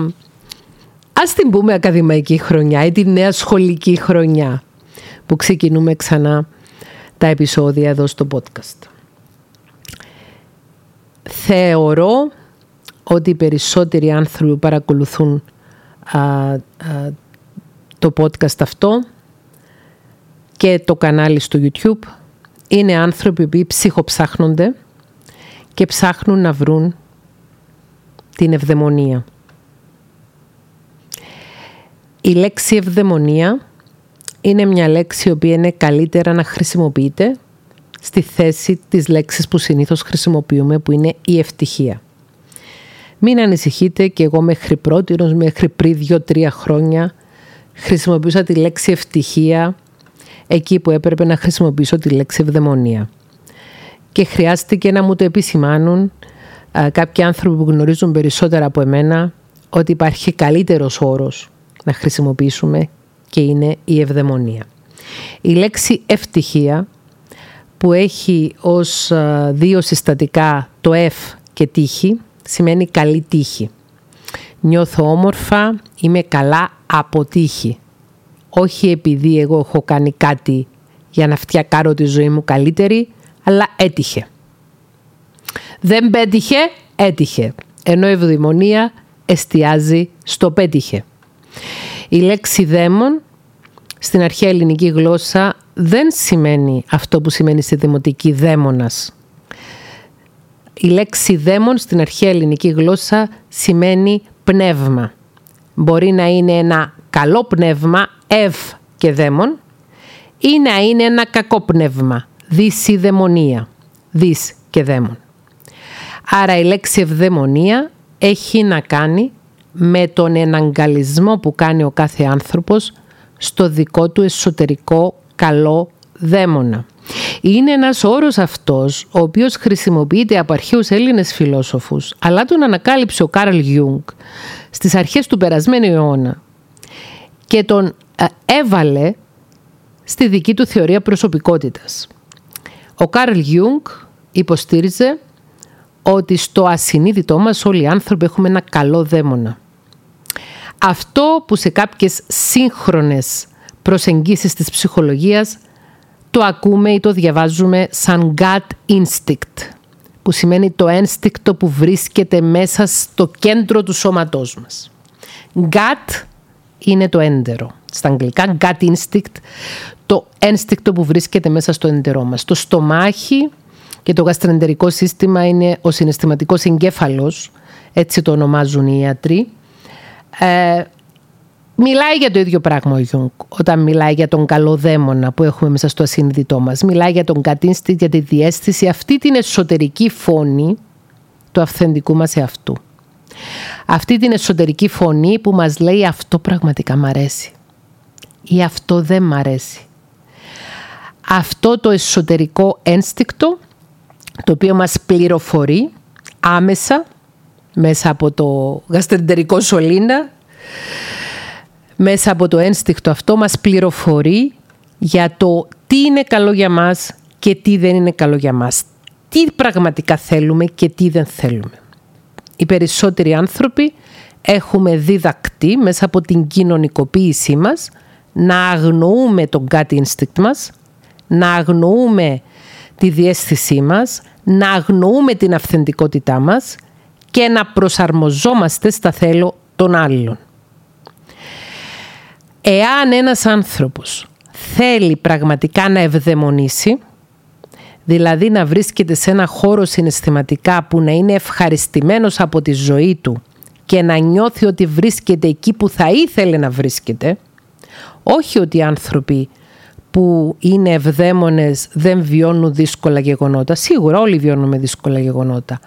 ας την πούμε ακαδημαϊκή χρονιά ή τη νέα σχολική χρονιά που ξεκινούμε ξανά τα επεισόδια εδώ στο podcast. Θεωρώ ότι οι περισσότεροι άνθρωποι που παρακολουθούν το podcast αυτό και το κανάλι στο YouTube είναι άνθρωποι που ψυχοψάχνονται και ψάχνουν να βρουν την ευδαιμονία. Η λέξη ευδαιμονία είναι μια λέξη η οποία είναι καλύτερα να χρησιμοποιείται στη θέση της λέξης που συνήθως χρησιμοποιούμε που είναι η ευτυχία. Μην ανησυχείτε και εγώ μέχρι πρώτη, μέχρι πριν δύο-τρία χρόνια χρησιμοποιούσα τη λέξη ευτυχία εκεί που έπρεπε να χρησιμοποιήσω τη λέξη ευδαιμονία. Και χρειάστηκε να μου το επισημάνουν κάποιοι άνθρωποι που γνωρίζουν περισσότερα από εμένα ότι υπάρχει καλύτερος όρος να χρησιμοποιήσουμε και είναι η ευδαιμονία. Η λέξη ευτυχία που έχει ως δύο συστατικά το F και τύχη σημαίνει καλή τύχη. Νιώθω όμορφα, είμαι καλά από τύχη. Όχι επειδή εγώ έχω κάνει κάτι για να φτιακάρω τη ζωή μου καλύτερη, αλλά έτυχε. Δεν πέτυχε, έτυχε. Ενώ η ευδημονία εστιάζει στο πέτυχε. Η λέξη δαίμον στην αρχαία ελληνική γλώσσα δεν σημαίνει αυτό που σημαίνει στη δημοτική δαίμονας. Η λέξη δαίμον στην αρχαία ελληνική γλώσσα σημαίνει πνεύμα. Μπορεί να είναι ένα καλό πνεύμα, ευ και δαίμον, ή να είναι ένα κακό πνεύμα, δυσιδαιμονία, δυσ και δαίμον. Άρα η λέξη ευδαιμονία έχει να κάνει με τον εναγκαλισμό που κάνει ο κάθε άνθρωπος στο δικό του εσωτερικό καλό δαίμονα. Είναι ένας όρος αυτός, ο οποίος χρησιμοποιείται από αρχαίους Έλληνες φιλόσοφους, αλλά τον ανακάλυψε ο Κάρλ Γιούγκ στις αρχές του περασμένου αιώνα και τον ε, έβαλε στη δική του θεωρία προσωπικότητας. Ο Κάρλ Γιούγκ υποστήριζε ότι στο ασυνείδητό μας όλοι οι άνθρωποι έχουμε ένα καλό δαίμονα. Αυτό που σε κάποιες σύγχρονες προσεγγίσεις της ψυχολογίας το ακούμε ή το διαβάζουμε σαν gut instinct, που σημαίνει το ένστικτο που βρίσκεται μέσα στο κέντρο του σώματός μας. Gut είναι το έντερο. Στα αγγλικά, gut instinct, το ένστικτο που βρίσκεται μέσα στο έντερό μας. Το στομάχι και το γαστρεντερικό σύστημα είναι ο συναισθηματικός εγκέφαλος, έτσι το ονομάζουν οι ιατροί. Ε, μιλάει για το ίδιο πράγμα ο Γιούγκ όταν μιλάει για τον καλό δαίμονα που έχουμε μέσα στο ασυνείδητό μας. Μιλάει για τον κατίνστη, για τη διαίσθηση, αυτή την εσωτερική φωνή του αυθεντικού μας εαυτού. Αυτή την εσωτερική φωνή που μας λέει αυτό πραγματικά μ' αρέσει ή αυτό δεν μ' αρέσει. Αυτό το εσωτερικό ένστικτο το οποίο μας πληροφορεί άμεσα μέσα από το γαστρεντερικό σωλήνα μέσα από το ένστικτο αυτό μας πληροφορεί για το τι είναι καλό για μας και τι δεν είναι καλό για μας. Τι πραγματικά θέλουμε και τι δεν θέλουμε. Οι περισσότεροι άνθρωποι έχουμε διδακτεί μέσα από την κοινωνικοποίησή μας να αγνοούμε τον gut instinct μας, να αγνοούμε τη διέστησή μας, να αγνοούμε την αυθεντικότητά μας και να προσαρμοζόμαστε στα θέλω των άλλων. Εάν ένας άνθρωπος θέλει πραγματικά να ευδαιμονήσει, δηλαδή να βρίσκεται σε ένα χώρο συναισθηματικά που να είναι ευχαριστημένος από τη ζωή του και να νιώθει ότι βρίσκεται εκεί που θα ήθελε να βρίσκεται, όχι ότι οι άνθρωποι που είναι ευδαίμονες δεν βιώνουν δύσκολα γεγονότα. Σίγουρα όλοι βιώνουμε δύσκολα γεγονότα.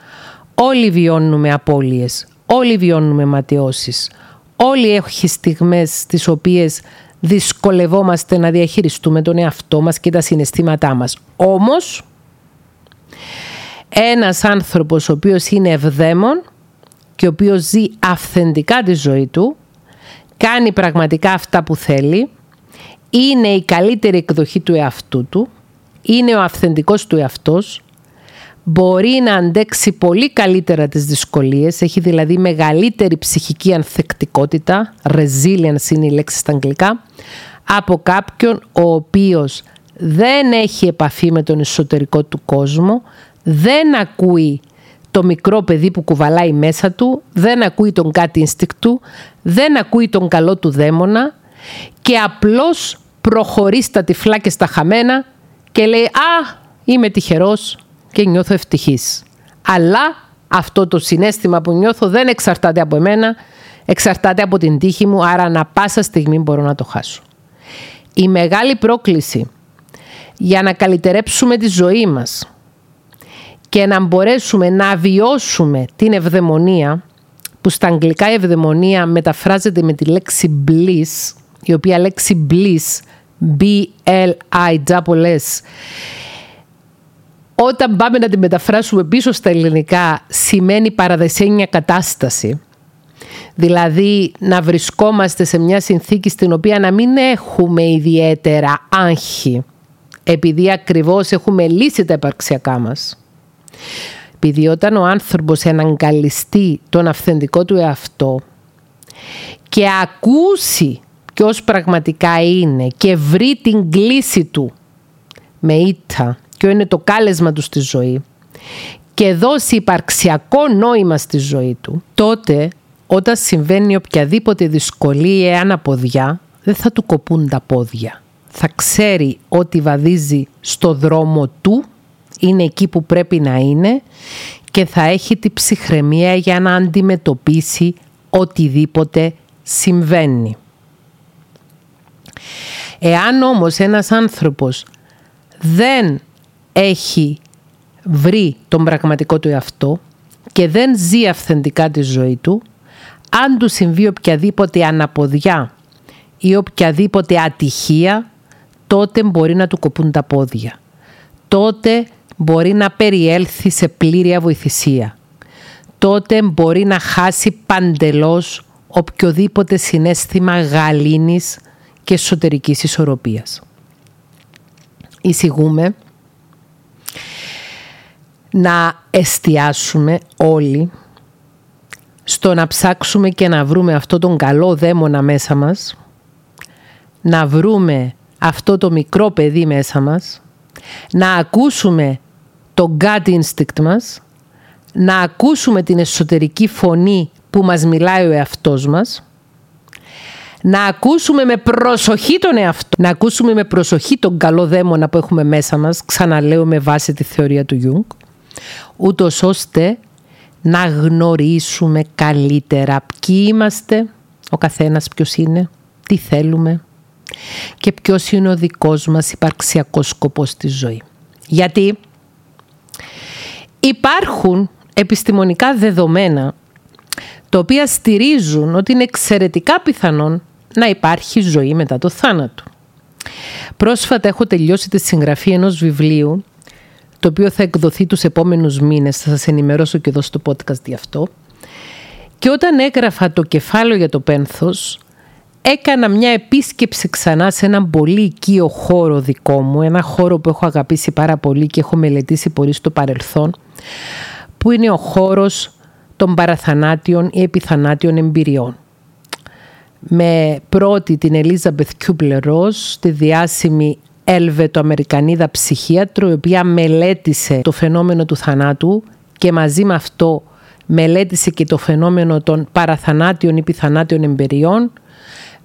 Όλοι βιώνουμε απώλειες. Όλοι βιώνουμε ματαιώσεις. Όλοι έχει στιγμές τις οποίες δυσκολευόμαστε να διαχειριστούμε τον εαυτό μας και τα συναισθήματά μας. Όμως, ένας άνθρωπος ο οποίος είναι ευδαίμον και ο οποίος ζει αυθεντικά τη ζωή του, κάνει πραγματικά αυτά που θέλει, είναι η καλύτερη εκδοχή του εαυτού του, είναι ο αυθεντικός του εαυτός, μπορεί να αντέξει πολύ καλύτερα τις δυσκολίες, έχει δηλαδή μεγαλύτερη ψυχική ανθεκτικότητα, resilience είναι η λέξη στα αγγλικά, από κάποιον ο οποίος δεν έχει επαφή με τον εσωτερικό του κόσμο, δεν ακούει το μικρό παιδί που κουβαλάει μέσα του, δεν ακούει τον κάτι του, δεν ακούει τον καλό του δαίμονα και απλώς προχωρεί στα τυφλά και στα χαμένα και λέει «Α, είμαι τυχερός και νιώθω ευτυχής». Αλλά αυτό το συνέστημα που νιώθω δεν εξαρτάται από εμένα, εξαρτάται από την τύχη μου, άρα να πάσα στιγμή μπορώ να το χάσω. Η μεγάλη πρόκληση για να καλυτερέψουμε τη ζωή μας και να μπορέσουμε να βιώσουμε την ευδαιμονία, που στα αγγλικά η ευδαιμονία μεταφράζεται με τη λέξη bliss, η οποία λέξη bliss B-L-I-S. Όταν πάμε να τη μεταφράσουμε πίσω στα ελληνικά, σημαίνει παραδεσένια κατάσταση. Δηλαδή να βρισκόμαστε σε μια συνθήκη στην οποία να μην έχουμε ιδιαίτερα άγχη, επειδή ακριβώς έχουμε λύσει τα επαρξιακά μας. Επειδή όταν ο άνθρωπος εναγκαλιστεί τον αυθεντικό του εαυτό και ακούσει ποιος πραγματικά είναι και βρει την κλίση του με ήττα, ποιο είναι το κάλεσμα του στη ζωή και δώσει υπαρξιακό νόημα στη ζωή του, τότε όταν συμβαίνει οποιαδήποτε δυσκολία ή αναποδιά, δεν θα του κοπούν τα πόδια. Θα ξέρει ότι βαδίζει στο δρόμο του, είναι εκεί που πρέπει να είναι και θα έχει τη ψυχραιμία για να αντιμετωπίσει οτιδήποτε συμβαίνει. Εάν όμως ένας άνθρωπος δεν έχει βρει τον πραγματικό του εαυτό και δεν ζει αυθεντικά τη ζωή του, αν του συμβεί οποιαδήποτε αναποδιά ή οποιαδήποτε ατυχία, τότε μπορεί να του κοπούν τα πόδια. Τότε μπορεί να περιέλθει σε πλήρη αβοηθησία. Τότε μπορεί να χάσει παντελώς οποιοδήποτε συνέστημα γαλήνης και εσωτερικής ισορροπίας. Εισηγούμε να εστιάσουμε όλοι στο να ψάξουμε και να βρούμε αυτό τον καλό δαίμονα μέσα μας, να βρούμε αυτό το μικρό παιδί μέσα μας, να ακούσουμε το gut instinct μας, να ακούσουμε την εσωτερική φωνή που μας μιλάει ο εαυτός μας, να ακούσουμε με προσοχή τον εαυτό, να ακούσουμε με προσοχή τον καλό δαίμονα που έχουμε μέσα μας, ξαναλέω με βάση τη θεωρία του Jung, ούτως ώστε να γνωρίσουμε καλύτερα ποιοι είμαστε, ο καθένας ποιος είναι, τι θέλουμε και ποιος είναι ο δικός μας υπαρξιακός σκοπός στη ζωή. Γιατί υπάρχουν επιστημονικά δεδομένα τα οποία στηρίζουν ότι είναι εξαιρετικά πιθανόν να υπάρχει ζωή μετά το θάνατο. Πρόσφατα έχω τελειώσει τη συγγραφή ενός βιβλίου το οποίο θα εκδοθεί τους επόμενους μήνες, θα σας ενημερώσω και εδώ στο podcast γι' αυτό. Και όταν έγραφα το κεφάλαιο για το πένθος, έκανα μια επίσκεψη ξανά σε έναν πολύ οικείο χώρο δικό μου, ένα χώρο που έχω αγαπήσει πάρα πολύ και έχω μελετήσει πολύ στο παρελθόν, που είναι ο χώρος των παραθανάτιων ή επιθανάτιων εμπειριών. Με πρώτη την Ελίζα Κιούμπλερ τη διάσημη Ελβετοαμερικανίδα ψυχίατρο, η οποία μελέτησε το φαινόμενο του θανάτου και μαζί με αυτό μελέτησε και το φαινόμενο των παραθανάτιων ή πιθανάτιων εμπειριών.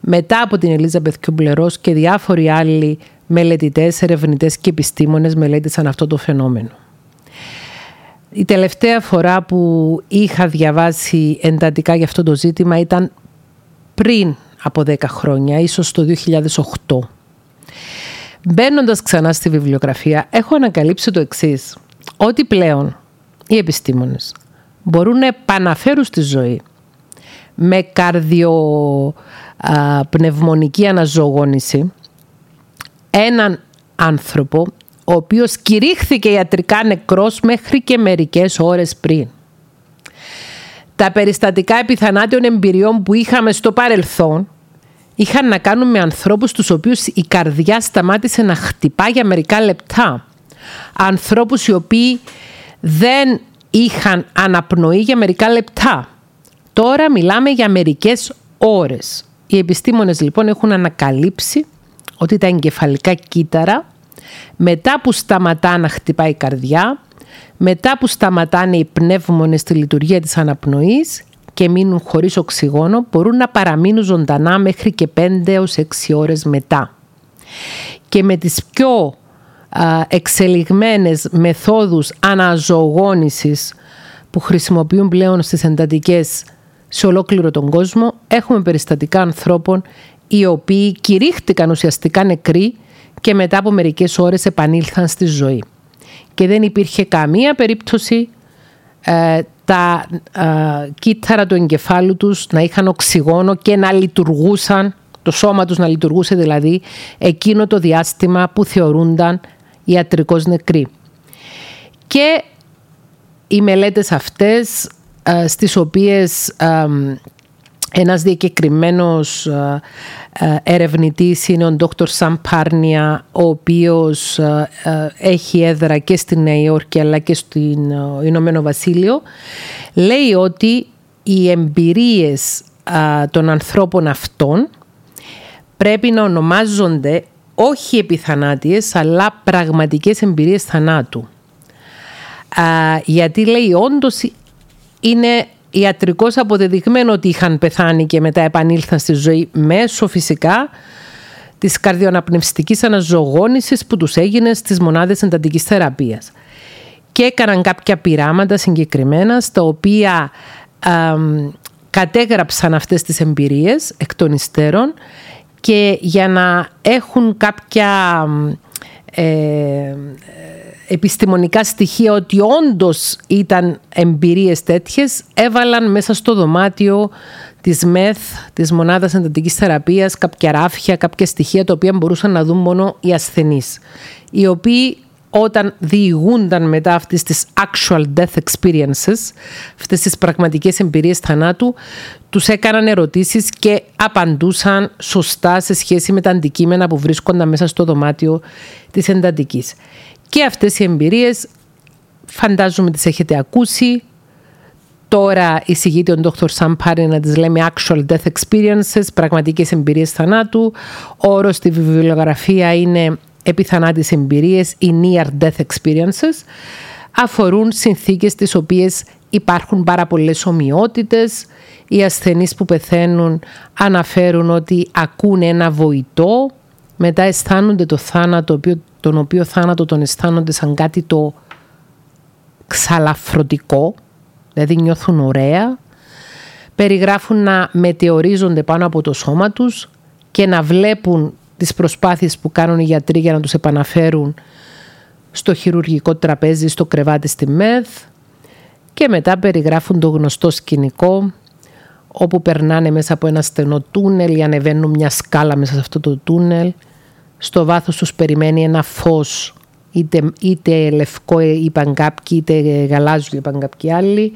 Μετά από την Ελίζα Κιούμπλερός και διάφοροι άλλοι μελετητές, ερευνητές και επιστήμονες μελέτησαν αυτό το φαινόμενο. Η τελευταία φορά που είχα διαβάσει εντατικά για αυτό το ζήτημα ήταν πριν από 10 χρόνια, ίσως το 2008. Μπαίνοντας ξανά στη βιβλιογραφία, έχω ανακαλύψει το εξής. Ότι πλέον οι επιστήμονες μπορούν να επαναφέρουν στη ζωή με καρδιοπνευμονική αναζωογόνηση έναν άνθρωπο ο οποίος κηρύχθηκε ιατρικά νεκρός μέχρι και μερικές ώρες πριν. Τα περιστατικά επιθανάτιων εμπειριών που είχαμε στο παρελθόν είχαν να κάνουν με ανθρώπους τους οποίους η καρδιά σταμάτησε να χτυπά για μερικά λεπτά. Ανθρώπους οι οποίοι δεν είχαν αναπνοή για μερικά λεπτά. Τώρα μιλάμε για μερικές ώρες. Οι επιστήμονες λοιπόν έχουν ανακαλύψει ότι τα εγκεφαλικά κύτταρα μετά που σταματά να χτυπάει η καρδιά, μετά που σταματάνε οι πνεύμονες στη λειτουργία της αναπνοής και μείνουν χωρίς οξυγόνο μπορούν να παραμείνουν ζωντανά μέχρι και 5 έως 6 ώρες μετά. Και με τις πιο εξελιγμένες μεθόδους αναζωογόνησης που χρησιμοποιούν πλέον στις εντατικές σε ολόκληρο τον κόσμο έχουμε περιστατικά ανθρώπων οι οποίοι κηρύχτηκαν ουσιαστικά νεκροί και μετά από μερικές ώρες επανήλθαν στη ζωή. Και δεν υπήρχε καμία περίπτωση ε, τα ε, κύτταρα του εγκεφάλου τους να είχαν οξυγόνο και να λειτουργούσαν, το σώμα τους να λειτουργούσε δηλαδή εκείνο το διάστημα που θεωρούνταν ιατρικώς νεκροί. Και οι μελέτες αυτές ε, στις οποίες ένας διακεκριμένος ε, ε, ερευνητής είναι ο Dr. Sam Πάρνια, ο οποίος ε, έχει έδρα και στη Νέα Υόρκη αλλά και στο Ηνωμένο Βασίλειο. Λέει ότι οι εμπειρίες των ανθρώπων αυτών πρέπει να ονομάζονται όχι επιθανάτιες αλλά πραγματικές εμπειρίες θανάτου. Γιατί λέει όντως είναι ιατρικώς αποδεδειγμένο ότι είχαν πεθάνει και μετά επανήλθαν στη ζωή μέσω φυσικά της καρδιοαναπνευστικής αναζωογόνησης που τους έγινε στις μονάδες εντατικής θεραπείας. Και έκαναν κάποια πειράματα συγκεκριμένα στα οποία κατέγραψαν αυτές τις εμπειρίες εκ των υστέρων και για να έχουν κάποια ε, επιστημονικά στοιχεία ότι όντως ήταν εμπειρίες τέτοιες έβαλαν μέσα στο δωμάτιο της ΜΕΘ, της Μονάδας Εντατικής Θεραπείας, κάποια ράφια, κάποια στοιχεία τα οποία μπορούσαν να δουν μόνο οι ασθενείς. Οι οποίοι όταν διηγούνταν μετά αυτές τις actual death experiences, αυτές τις πραγματικές εμπειρίες θανάτου, τους έκαναν ερωτήσεις και απαντούσαν σωστά σε σχέση με τα αντικείμενα που βρίσκονταν μέσα στο δωμάτιο της εντατικής. Και αυτές οι εμπειρίες φαντάζομαι τις έχετε ακούσει. Τώρα εισηγείται ο Dr. Sam Πάρη να τις λέμε actual death experiences, πραγματικές εμπειρίες θανάτου. Ο όρος στη βιβλιογραφία είναι επιθανάτης εμπειρίες ή near death experiences. Αφορούν συνθήκες τις οποίες υπάρχουν πάρα πολλές ομοιότητες. Οι ασθενείς που πεθαίνουν αναφέρουν ότι ακούν ένα βοητό, μετά αισθάνονται το θάνατο, τον οποίο θάνατο τον αισθάνονται σαν κάτι το ξαλαφρωτικό, δηλαδή νιώθουν ωραία, περιγράφουν να μετεωρίζονται πάνω από το σώμα τους και να βλέπουν τις προσπάθειες που κάνουν οι γιατροί για να τους επαναφέρουν στο χειρουργικό τραπέζι, στο κρεβάτι στη ΜΕΘ και μετά περιγράφουν το γνωστό σκηνικό όπου περνάνε μέσα από ένα στενό τούνελ ή ανεβαίνουν μια σκάλα μέσα σε αυτό το τούνελ. Στο βάθος τους περιμένει ένα φως είτε, είτε λευκό είπαν κάποιοι είτε γαλάζιο είπαν κάποιοι άλλοι.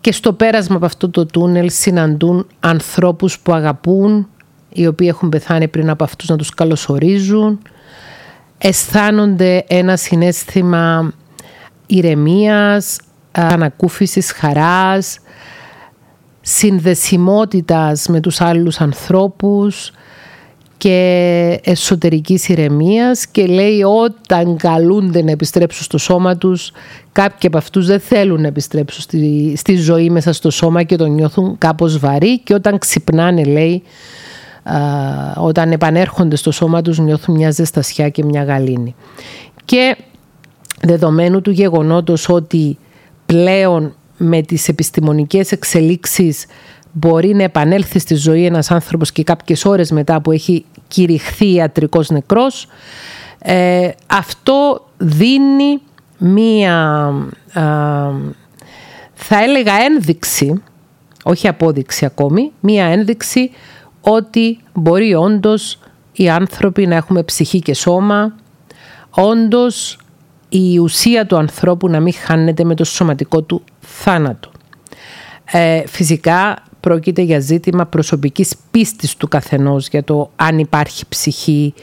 Και στο πέρασμα από αυτό το τούνελ συναντούν ανθρώπους που αγαπούν οι οποίοι έχουν πεθάνει πριν από αυτούς να τους καλωσορίζουν. Αισθάνονται ένα συνέστημα ηρεμίας, ανακούφισης χαράς, συνδεσιμότητας με τους άλλους ανθρώπους και εσωτερικής ηρεμίας και λέει όταν καλούνται να επιστρέψουν στο σώμα τους κάποιοι από αυτούς δεν θέλουν να επιστρέψουν στη, στη ζωή μέσα στο σώμα και τον νιώθουν κάπως βαρύ και όταν ξυπνάνε λέει όταν επανέρχονται στο σώμα τους νιώθουν μια ζεστασιά και μια γαλήνη. Και δεδομένου του γεγονότος ότι πλέον με τις επιστημονικές εξελίξεις μπορεί να επανέλθει στη ζωή ένας άνθρωπος και κάποιες ώρες μετά που έχει κηρυχθεί ιατρικός νεκρός, ε, αυτό δίνει μία, θα έλεγα ένδειξη, όχι απόδειξη ακόμη, μία ένδειξη ότι μπορεί όντως οι άνθρωποι να έχουμε ψυχή και σώμα, όντως η ουσία του ανθρώπου να μην χάνεται με το σωματικό του θάνατο. Ε, φυσικά πρόκειται για ζήτημα προσωπικής πίστης του καθενός για το αν υπάρχει ψυχή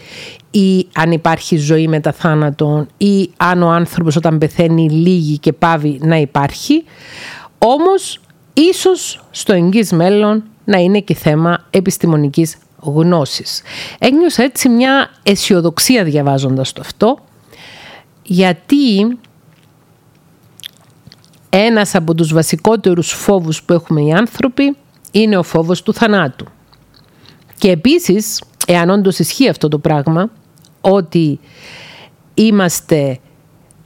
ή αν υπάρχει ζωή μετά θάνατον ή αν ο άνθρωπος όταν πεθαίνει λίγη και πάβει να υπάρχει. Όμως ίσως στο εγγύς μέλλον να είναι και θέμα επιστημονικής γνώσης. Ένιωσα έτσι μια αισιοδοξία διαβάζοντας το αυτό, γιατί ένας από τους βασικότερους φόβους που έχουμε οι άνθρωποι είναι ο φόβος του θανάτου. Και επίσης, εάν όντως ισχύει αυτό το πράγμα, ότι είμαστε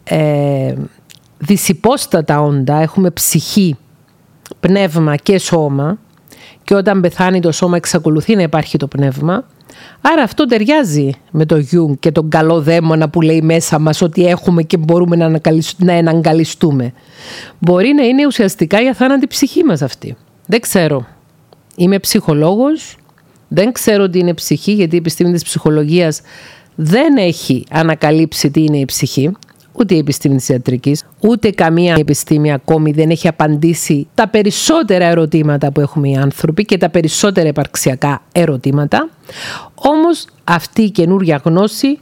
ε, δισυπόστατα όντα, έχουμε ψυχή, πνεύμα και σώμα, και όταν πεθάνει το σώμα εξακολουθεί να υπάρχει το πνεύμα. Άρα αυτό ταιριάζει με το Γιούγκ και τον καλό δαίμονα που λέει μέσα μας ότι έχουμε και μπορούμε να, να εναγκαλιστούμε. Μπορεί να είναι ουσιαστικά η αθάνατη ψυχή μας αυτή. Δεν ξέρω. Είμαι ψυχολόγος, δεν ξέρω τι είναι ψυχή γιατί η επιστήμη της ψυχολογίας δεν έχει ανακαλύψει τι είναι η ψυχή. ούτε η επιστήμη της ιατρικής, ούτε καμία επιστήμη ακόμη δεν έχει απαντήσει τα περισσότερα ερωτήματα που έχουμε οι άνθρωποι και τα περισσότερα επαρξιακά ερωτήματα. Όμως αυτή η καινούργια γνώση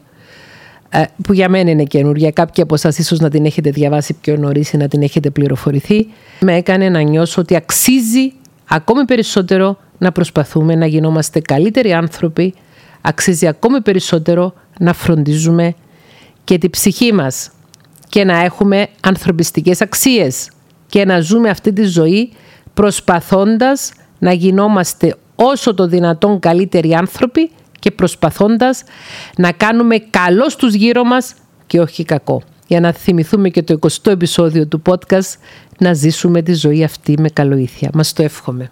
ε, που για μένα είναι καινούργια, κάποιοι από εσά ίσως να την έχετε διαβάσει πιο νωρίς ή να την έχετε πληροφορηθεί, με έκανε να νιώσω ότι αξίζει ακόμη περισσότερο να προσπαθούμε να γινόμαστε καλύτεροι άνθρωποι, αξίζει ακόμη περισσότερο να φροντίζουμε και τη ψυχή μας και να έχουμε ανθρωπιστικές αξίες και να ζούμε αυτή τη ζωή προσπαθώντας να γινόμαστε όσο το δυνατόν καλύτεροι άνθρωποι και προσπαθώντας να κάνουμε καλό στους γύρω μας και όχι κακό. Για να θυμηθούμε και το 20ο επεισόδιο του podcast να ζήσουμε τη ζωή αυτή με καλοήθεια. Μας το εύχομαι.